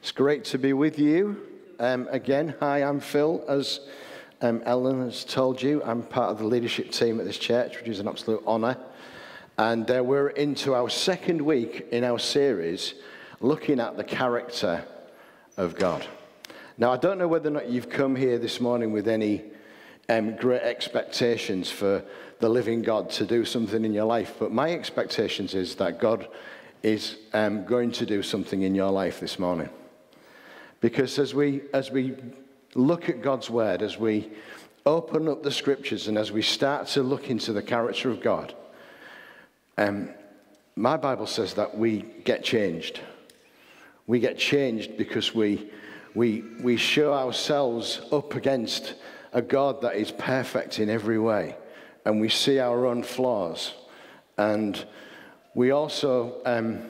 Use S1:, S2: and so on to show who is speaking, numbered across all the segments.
S1: It's great to be with you. Um, again, hi, I'm Phil. As um, Ellen has told you, I'm part of the leadership team at this church, which is an absolute honour. And uh, we're into our second week in our series looking at the character of God. Now, I don't know whether or not you've come here this morning with any um, great expectations for the living God to do something in your life, but my expectations is that God is um, going to do something in your life this morning. Because as we, as we look at God's word, as we open up the scriptures, and as we start to look into the character of God, um, my Bible says that we get changed. We get changed because we, we, we show ourselves up against a God that is perfect in every way, and we see our own flaws. And we also, um,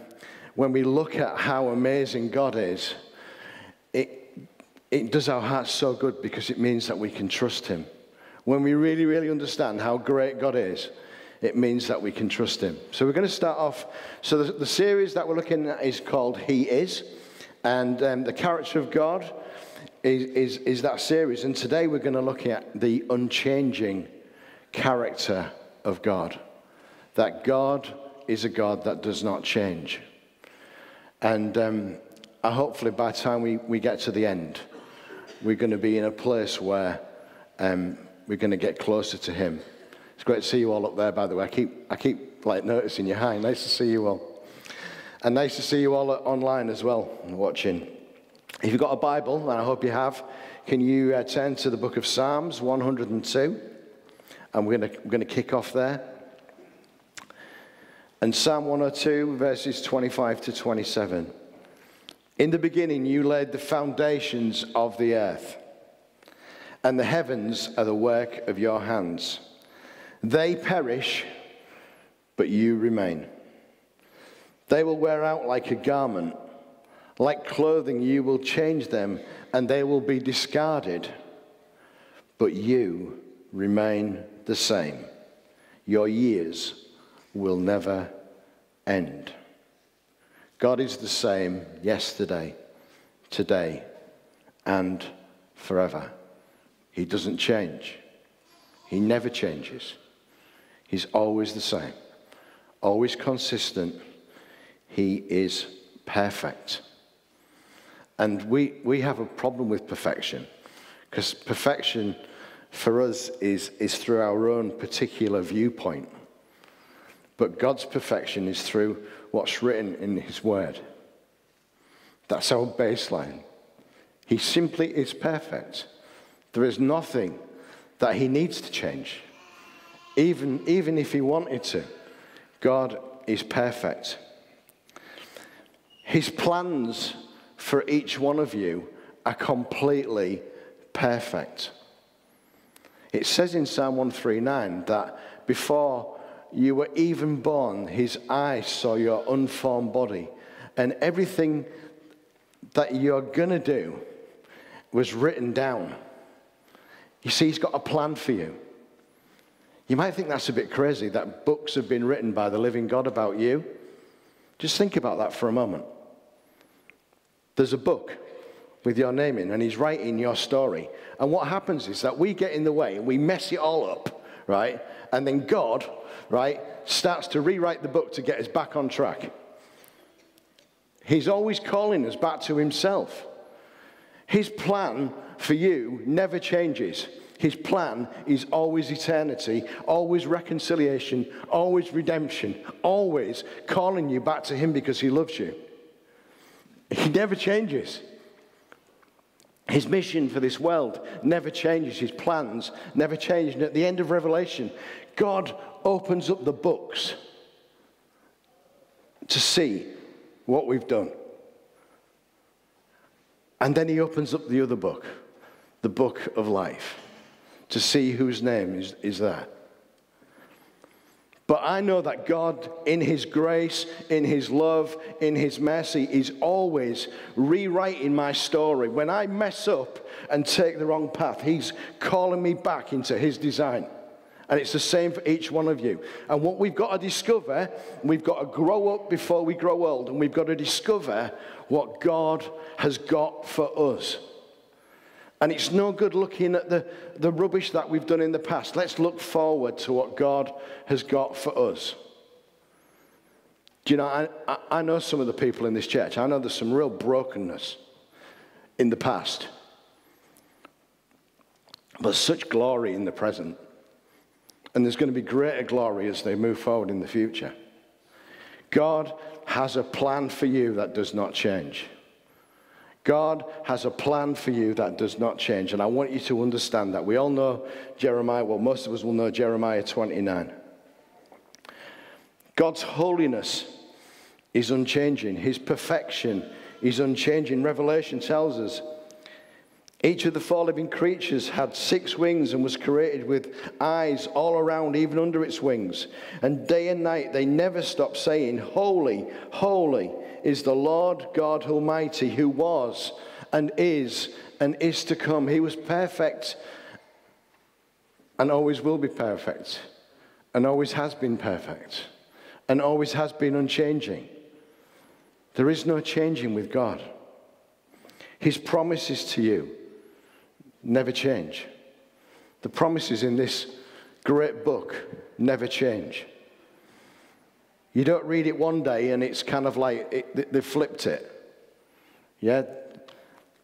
S1: when we look at how amazing God is, it, does our hearts so good because it means that we can trust Him. When we really, really understand how great God is, it means that we can trust Him. So we're going to start off. So the, the series that we're looking at is called He Is, and um, the character of God is, is, is that series. And today we're going to look at the unchanging character of God. That God is a God that does not change. And um, hopefully by the time we, we get to the end, we're going to be in a place where um, we're going to get closer to Him. It's great to see you all up there, by the way. I keep, I keep like noticing you. Hi, nice to see you all. And nice to see you all online as well, watching. If you've got a Bible, and I hope you have, can you uh, turn to the book of Psalms 102? And we're going to kick off there. And Psalm 102, verses 25 to 27. In the beginning, you laid the foundations of the earth, and the heavens are the work of your hands. They perish, but you remain. They will wear out like a garment. Like clothing, you will change them, and they will be discarded. But you remain the same. Your years will never end. God is the same yesterday, today, and forever. He doesn't change. He never changes. He's always the same, always consistent. He is perfect. And we, we have a problem with perfection because perfection for us is, is through our own particular viewpoint. But God's perfection is through what's written in His Word. That's our baseline. He simply is perfect. There is nothing that He needs to change. Even, even if He wanted to, God is perfect. His plans for each one of you are completely perfect. It says in Psalm 139 that before you were even born, his eyes saw your unformed body. And everything that you're going to do was written down. You see, he's got a plan for you. You might think that's a bit crazy that books have been written by the living God about you. Just think about that for a moment. There's a book with your name in, and he's writing your story. And what happens is that we get in the way and we mess it all up, right? And then God right, starts to rewrite the book to get us back on track. He's always calling us back to himself. His plan for you never changes. His plan is always eternity, always reconciliation, always redemption, always calling you back to Him because He loves you. He never changes. His mission for this world never changes. His plans never change. And at the end of Revelation, God opens up the books to see what we've done. And then he opens up the other book, the book of life, to see whose name is, is there. But I know that God, in His grace, in His love, in His mercy, is always rewriting my story. When I mess up and take the wrong path, He's calling me back into His design. And it's the same for each one of you. And what we've got to discover, we've got to grow up before we grow old, and we've got to discover what God has got for us. And it's no good looking at the, the rubbish that we've done in the past. Let's look forward to what God has got for us. Do you know, I, I know some of the people in this church. I know there's some real brokenness in the past, but such glory in the present. And there's going to be greater glory as they move forward in the future. God has a plan for you that does not change. God has a plan for you that does not change. And I want you to understand that. We all know Jeremiah, well, most of us will know Jeremiah 29. God's holiness is unchanging, His perfection is unchanging. Revelation tells us each of the four living creatures had six wings and was created with eyes all around, even under its wings. And day and night they never stopped saying, Holy, holy is the Lord God Almighty, who was and is and is to come. He was perfect and always will be perfect, and always has been perfect, and always has been unchanging. There is no changing with God. His promises to you never change. The promises in this great book never change. You don't read it one day and it's kind of like it, they flipped it. Yeah?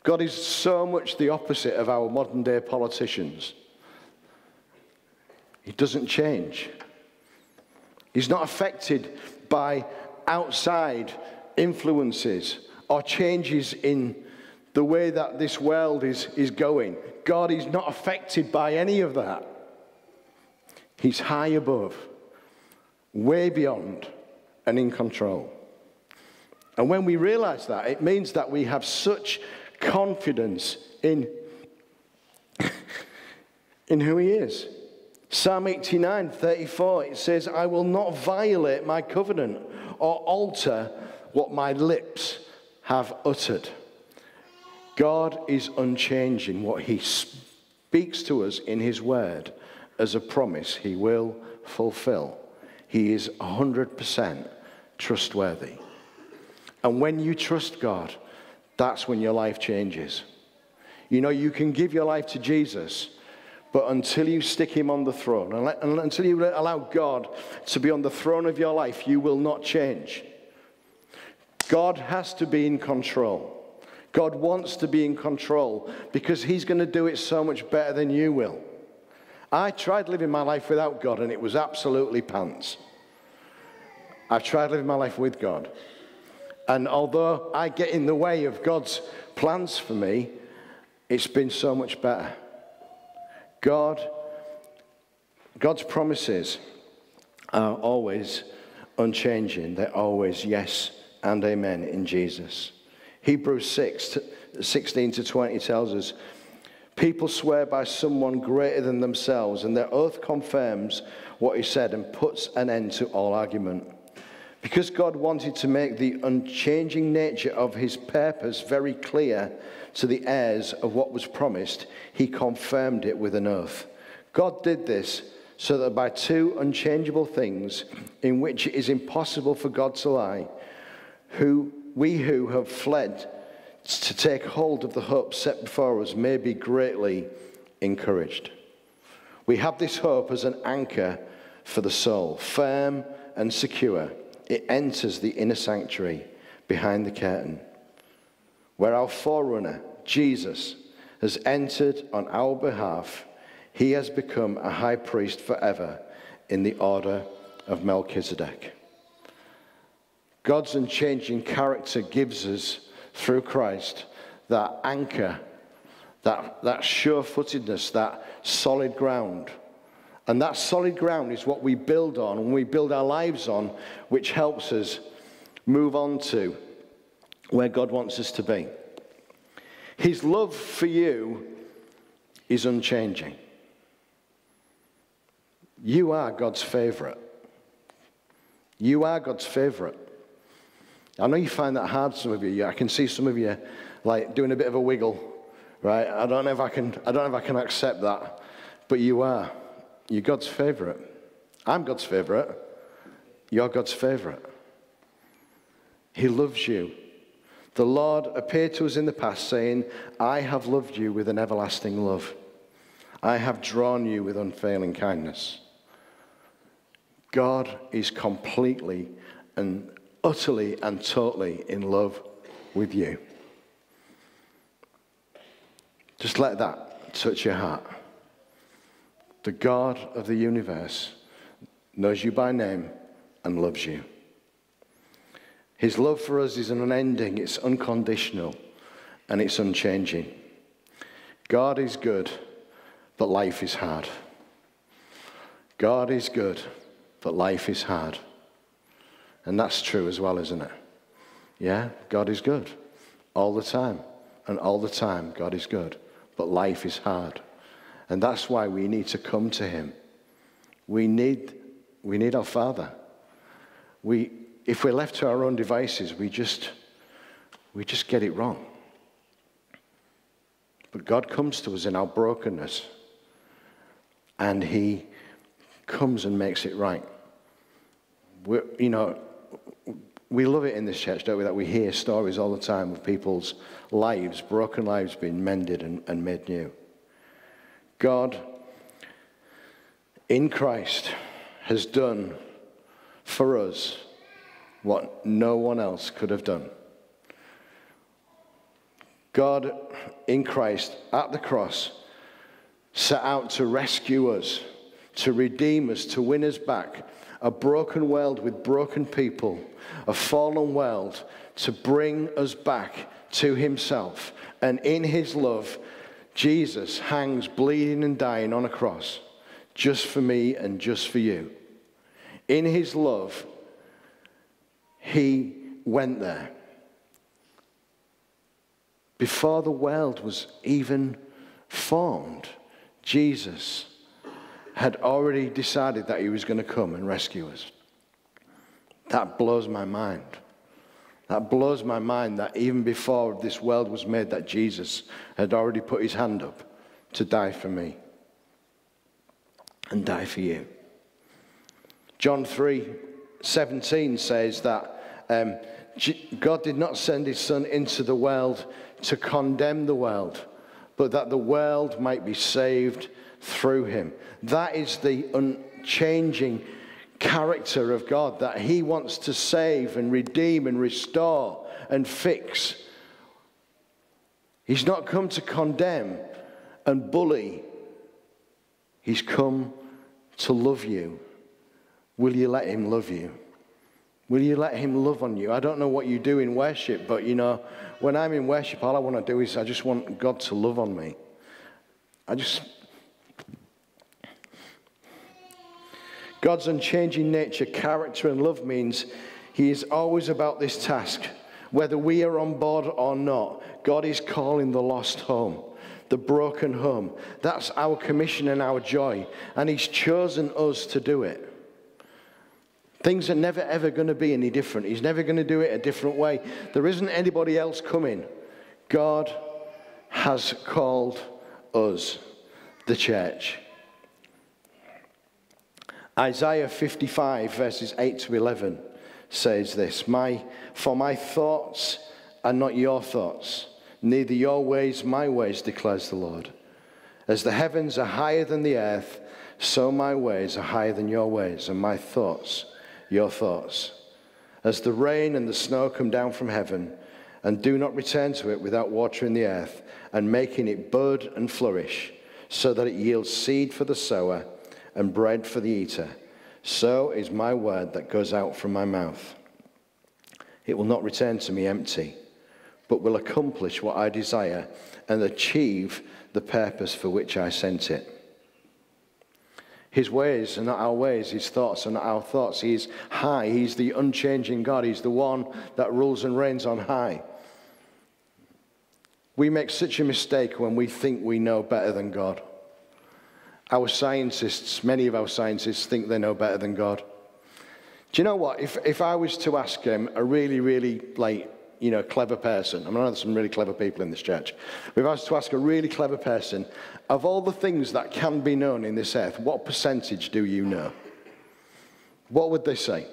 S1: God is so much the opposite of our modern day politicians. He doesn't change. He's not affected by outside influences or changes in the way that this world is, is going. God is not affected by any of that. He's high above, way beyond, and in control. And when we realize that, it means that we have such confidence in, in who He is. Psalm 89 34, it says, I will not violate my covenant or alter what my lips have uttered. God is unchanging. What He speaks to us in His Word as a promise, He will fulfill. He is 100% trustworthy. And when you trust God, that's when your life changes. You know, you can give your life to Jesus, but until you stick him on the throne, until you allow God to be on the throne of your life, you will not change. God has to be in control. God wants to be in control because He's going to do it so much better than you will. I tried living my life without God and it was absolutely pants. I've tried living my life with God. And although I get in the way of God's plans for me, it's been so much better. God, God's promises are always unchanging. They're always yes and amen in Jesus. Hebrews 6, 16 to 20 tells us people swear by someone greater than themselves, and their oath confirms what he said and puts an end to all argument. Because God wanted to make the unchanging nature of his purpose very clear to the heirs of what was promised, he confirmed it with an oath. God did this so that by two unchangeable things, in which it is impossible for God to lie, who we who have fled to take hold of the hope set before us may be greatly encouraged. We have this hope as an anchor for the soul, firm and secure. It enters the inner sanctuary behind the curtain, where our forerunner, Jesus, has entered on our behalf. He has become a high priest forever in the order of Melchizedek. God's unchanging character gives us, through Christ, that anchor, that, that sure footedness, that solid ground. And that solid ground is what we build on and we build our lives on, which helps us move on to where God wants us to be. His love for you is unchanging. You are God's favorite. You are God's favorite. I know you find that hard, some of you. I can see some of you like doing a bit of a wiggle, right? I don't know if I can, I don't know if I can accept that, but you are. You're God's favorite. I'm God's favorite. You're God's favorite. He loves you. The Lord appeared to us in the past, saying, I have loved you with an everlasting love. I have drawn you with unfailing kindness. God is completely and utterly and totally in love with you. Just let that touch your heart. The God of the universe knows you by name and loves you. His love for us is unending, it's unconditional, and it's unchanging. God is good, but life is hard. God is good, but life is hard. And that's true as well, isn't it? Yeah, God is good all the time. And all the time, God is good. But life is hard. And that's why we need to come to Him. We need, we need our Father. We, if we're left to our own devices, we just, we just get it wrong. But God comes to us in our brokenness, and He comes and makes it right. We're, you know, we love it in this church, don't we, that we hear stories all the time of people's lives, broken lives being mended and, and made new. God, in Christ, has done for us what no one else could have done. God, in Christ, at the cross, set out to rescue us, to redeem us, to win us back. A broken world with broken people, a fallen world, to bring us back to Himself. And in His love, Jesus hangs bleeding and dying on a cross just for me and just for you. In His love, he went there. Before the world was even formed, Jesus had already decided that he was going to come and rescue us. That blows my mind. That blows my mind that even before this world was made, that Jesus had already put his hand up to die for me and die for you. John 3 17 says that um, God did not send his son into the world to condemn the world, but that the world might be saved through him. That is the unchanging character of God, that he wants to save and redeem and restore and fix. He's not come to condemn and bully, he's come to love you. Will you let him love you? Will you let him love on you? I don't know what you do in worship, but you know, when I'm in worship, all I want to do is I just want God to love on me. I just. God's unchanging nature, character, and love means He is always about this task. Whether we are on board or not, God is calling the lost home, the broken home. That's our commission and our joy, and He's chosen us to do it. Things are never ever going to be any different. He's never going to do it a different way. There isn't anybody else coming. God has called us, the church. Isaiah 55, verses 8 to 11, says this my, For my thoughts are not your thoughts, neither your ways my ways, declares the Lord. As the heavens are higher than the earth, so my ways are higher than your ways, and my thoughts your thoughts. As the rain and the snow come down from heaven and do not return to it without watering the earth and making it bud and flourish, so that it yields seed for the sower and bread for the eater, so is my word that goes out from my mouth. It will not return to me empty, but will accomplish what I desire and achieve the purpose for which I sent it. His ways are not our ways. His thoughts are not our thoughts. He's high. He's the unchanging God. He's the one that rules and reigns on high. We make such a mistake when we think we know better than God. Our scientists, many of our scientists, think they know better than God. Do you know what? If, if I was to ask him a really, really like you know, clever person, I mean, I know there's some really clever people in this church. We've asked to ask a really clever person, of all the things that can be known in this earth, what percentage do you know? What would they say?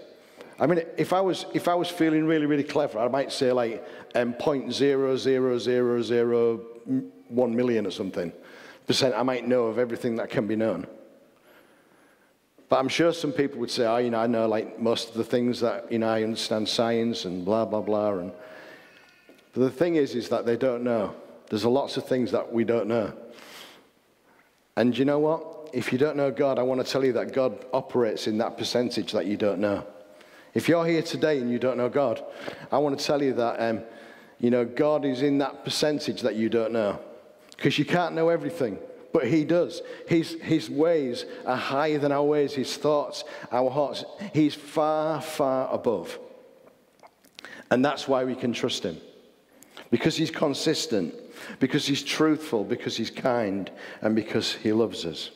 S1: I mean, if I was, if I was feeling really, really clever, I might say like um, 0.00001 million or something percent I might know of everything that can be known. But I'm sure some people would say, oh, you know, I know like most of the things that, you know, I understand science and blah, blah, blah. And but the thing is, is that they don't know. There's a lots of things that we don't know. And you know what? If you don't know God, I want to tell you that God operates in that percentage that you don't know. If you're here today and you don't know God, I want to tell you that, um, you know, God is in that percentage that you don't know. Because you can't know everything but he does. His, his ways are higher than our ways, his thoughts, our hearts. He's far, far above. And that's why we can trust him. Because he's consistent, because he's truthful, because he's kind, and because he loves us.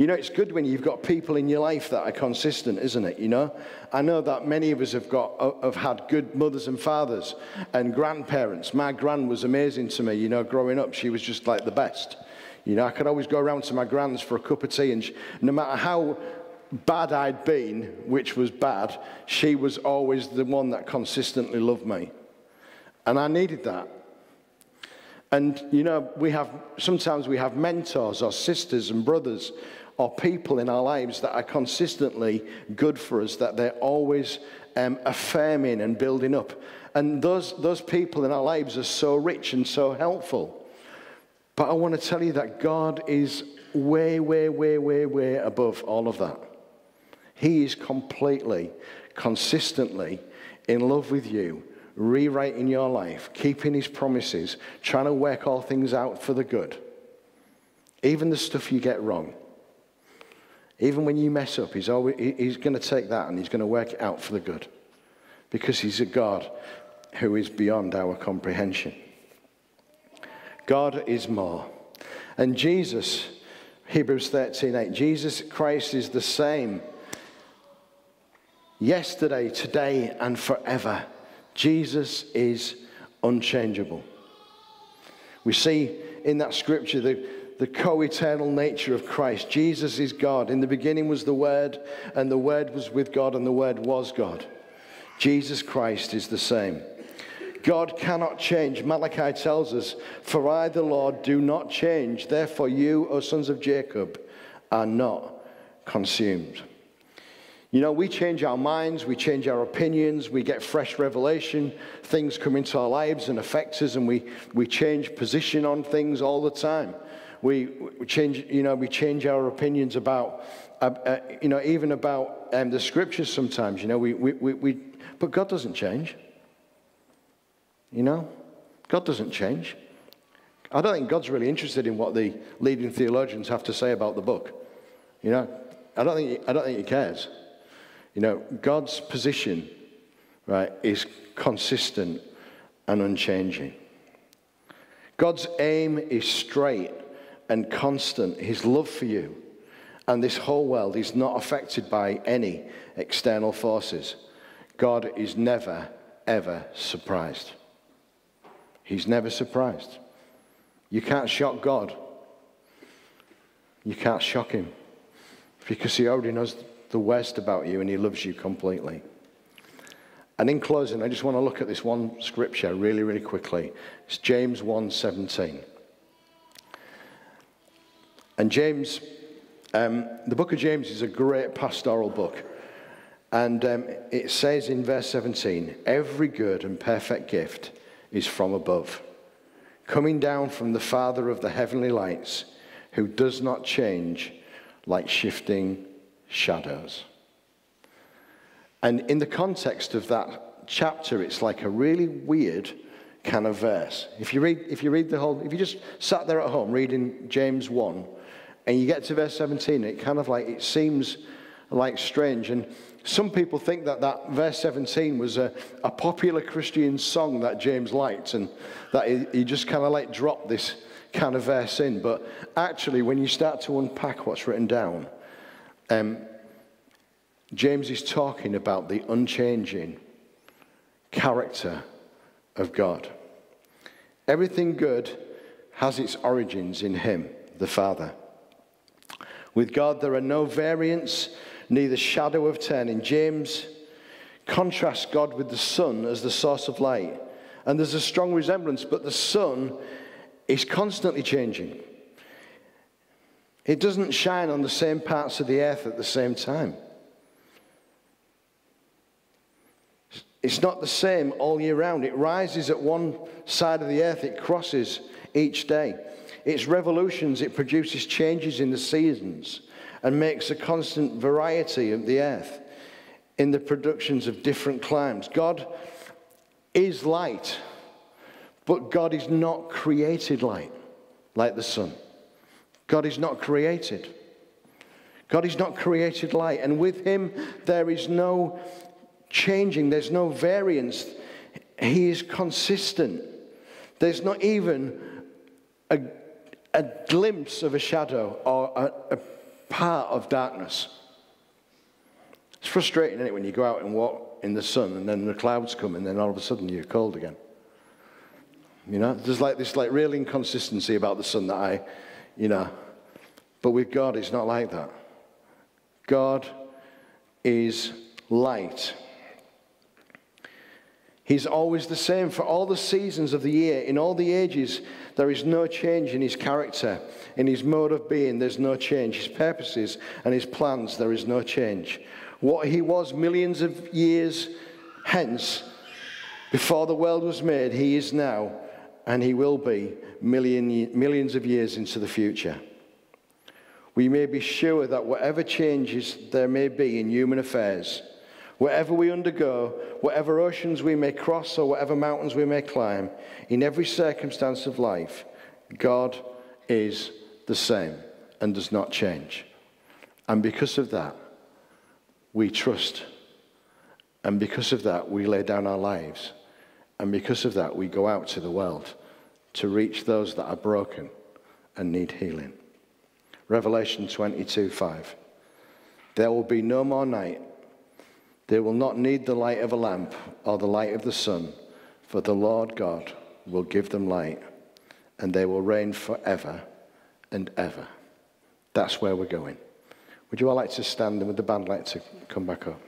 S1: You know, it's good when you've got people in your life that are consistent, isn't it? You know, I know that many of us have got uh, have had good mothers and fathers and grandparents. My gran was amazing to me. You know, growing up, she was just like the best. You know, I could always go around to my grand's for a cup of tea, and she, no matter how bad I'd been, which was bad, she was always the one that consistently loved me. And I needed that. And, you know, we have, sometimes we have mentors or sisters and brothers or people in our lives that are consistently good for us, that they're always um, affirming and building up. And those, those people in our lives are so rich and so helpful. But I want to tell you that God is way, way, way, way, way above all of that. He is completely, consistently in love with you, rewriting your life, keeping his promises, trying to work all things out for the good. Even the stuff you get wrong. Even when you mess up, he's, always, he's going to take that and he's going to work it out for the good. Because he's a God who is beyond our comprehension. God is more. And Jesus, Hebrews 13 8, Jesus Christ is the same yesterday, today, and forever. Jesus is unchangeable. We see in that scripture the, the co eternal nature of Christ. Jesus is God. In the beginning was the Word, and the Word was with God, and the Word was God. Jesus Christ is the same. God cannot change. Malachi tells us, For I, the Lord, do not change. Therefore, you, O sons of Jacob, are not consumed. You know, we change our minds, we change our opinions, we get fresh revelation, things come into our lives and affect us, and we, we change position on things all the time. We, we change, you know, we change our opinions about, uh, uh, you know, even about um, the scriptures sometimes, you know, we, we, we, we, but God doesn't change. You know, God doesn't change. I don't think God's really interested in what the leading theologians have to say about the book. You know, I don't think, I don't think he cares. You know, God's position, right, is consistent and unchanging. God's aim is straight and constant. His love for you and this whole world is not affected by any external forces. God is never, ever surprised. He's never surprised. You can't shock God. You can't shock him because he already knows the worst about you and he loves you completely. And in closing, I just want to look at this one scripture really, really quickly. It's James 1:17. And James, um, the book of James is a great pastoral book. And um, it says in verse 17, every good and perfect gift is from above, coming down from the Father of the heavenly lights, who does not change like shifting shadows. And in the context of that chapter, it's like a really weird kind of verse. If you read, if you read the whole, if you just sat there at home reading James 1, and you get to verse 17, it kind of like, it seems like strange. And some people think that that verse 17 was a, a popular Christian song that James liked and that he, he just kind of like dropped this kind of verse in. But actually, when you start to unpack what's written down, um, James is talking about the unchanging character of God. Everything good has its origins in Him, the Father. With God, there are no variants, neither shadow of turning. James contrasts God with the sun as the source of light. And there's a strong resemblance, but the sun is constantly changing. It doesn't shine on the same parts of the earth at the same time. It's not the same all year round. It rises at one side of the earth, it crosses each day. Its revolutions, it produces changes in the seasons and makes a constant variety of the earth in the productions of different climes. God is light, but God is not created light like the sun. God is not created. God is not created light, and with Him there is no changing, there's no variance. He is consistent. There's not even a, a glimpse of a shadow or a, a part of darkness. It's frustrating, isn't it, when you go out and walk in the sun and then the clouds come and then all of a sudden you're cold again. You know, there's like this like real inconsistency about the sun that I, you know, but with God it's not like that. God is light. He's always the same for all the seasons of the year, in all the ages. There is no change in his character, in his mode of being, there's no change. His purposes and his plans, there is no change. What he was millions of years hence, before the world was made, he is now, and he will be million, millions of years into the future. We may be sure that whatever changes there may be in human affairs, Wherever we undergo, whatever oceans we may cross, or whatever mountains we may climb, in every circumstance of life, God is the same and does not change. And because of that, we trust. And because of that, we lay down our lives. And because of that, we go out to the world to reach those that are broken and need healing. Revelation 22 5. There will be no more night. They will not need the light of a lamp or the light of the sun, for the Lord God will give them light, and they will reign forever and ever. That's where we're going. Would you all like to stand and would the band like to come back up?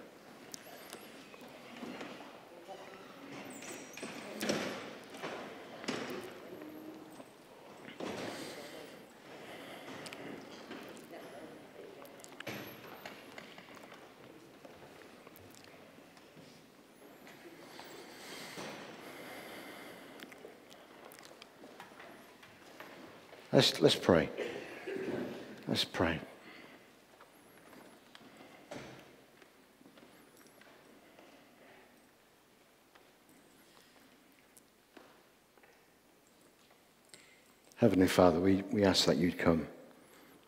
S1: Let's, let's pray. Let's pray. Heavenly Father, we, we ask that you'd come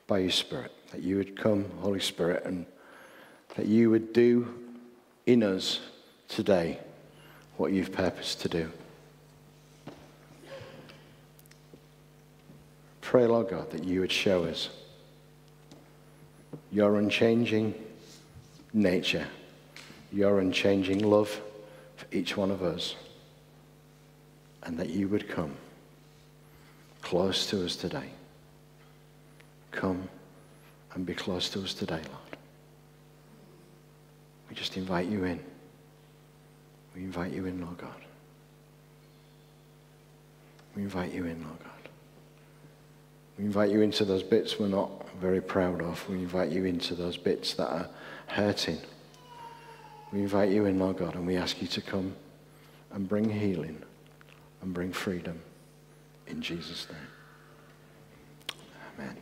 S1: by your Spirit, that you would come, Holy Spirit, and that you would do in us today what you've purposed to do. Pray, Lord God, that you would show us your unchanging nature, your unchanging love for each one of us, and that you would come close to us today. Come and be close to us today, Lord. We just invite you in. We invite you in, Lord God. We invite you in, Lord God. We invite you into those bits we're not very proud of. We invite you into those bits that are hurting. We invite you in, Lord God, and we ask you to come and bring healing and bring freedom in Jesus' name. Amen.